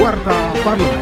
Warta Parlemen.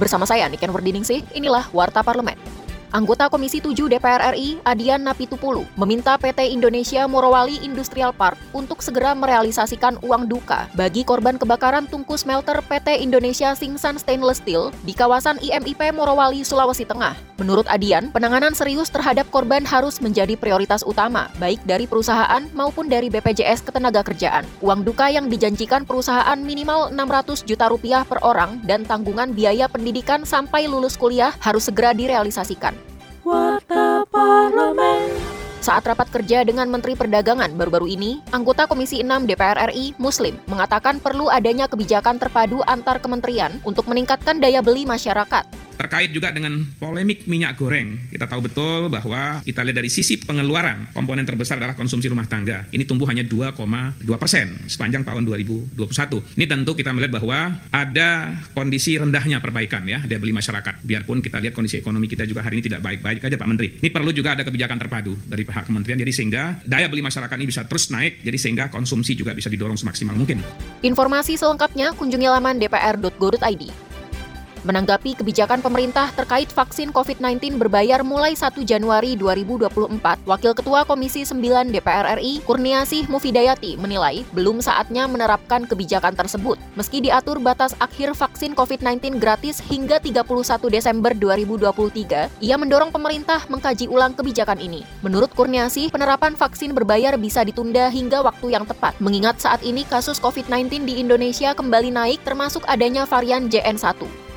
Bersama saya Niken Wardiningsih, inilah Warta Parlemen. Anggota Komisi 7 DPR RI, Adian Napitupulu, meminta PT Indonesia Morowali Industrial Park untuk segera merealisasikan uang duka bagi korban kebakaran tungku smelter PT Indonesia Singsan Stainless Steel di kawasan IMIP Morowali, Sulawesi Tengah. Menurut Adian, penanganan serius terhadap korban harus menjadi prioritas utama, baik dari perusahaan maupun dari BPJS Ketenagakerjaan. Uang duka yang dijanjikan perusahaan minimal 600 juta rupiah per orang dan tanggungan biaya pendidikan sampai lulus kuliah harus segera direalisasikan. Warta Parlemen. Saat rapat kerja dengan Menteri Perdagangan baru-baru ini, anggota Komisi 6 DPR RI, Muslim, mengatakan perlu adanya kebijakan terpadu antar kementerian untuk meningkatkan daya beli masyarakat. Terkait juga dengan polemik minyak goreng, kita tahu betul bahwa kita lihat dari sisi pengeluaran, komponen terbesar adalah konsumsi rumah tangga. Ini tumbuh hanya 2,2 persen sepanjang tahun 2021. Ini tentu kita melihat bahwa ada kondisi rendahnya perbaikan ya daya beli masyarakat. Biarpun kita lihat kondisi ekonomi kita juga hari ini tidak baik-baik aja Pak Menteri. Ini perlu juga ada kebijakan terpadu dari pihak kementerian jadi sehingga daya beli masyarakat ini bisa terus naik, jadi sehingga konsumsi juga bisa didorong semaksimal mungkin. Informasi selengkapnya kunjungi laman dpr.go.id. Menanggapi kebijakan pemerintah terkait vaksin COVID-19 berbayar mulai 1 Januari 2024, Wakil Ketua Komisi 9 DPR RI, Kurniasih Mufidayati, menilai belum saatnya menerapkan kebijakan tersebut. Meski diatur batas akhir vaksin COVID-19 gratis hingga 31 Desember 2023, ia mendorong pemerintah mengkaji ulang kebijakan ini. Menurut Kurniasih, penerapan vaksin berbayar bisa ditunda hingga waktu yang tepat, mengingat saat ini kasus COVID-19 di Indonesia kembali naik termasuk adanya varian JN1.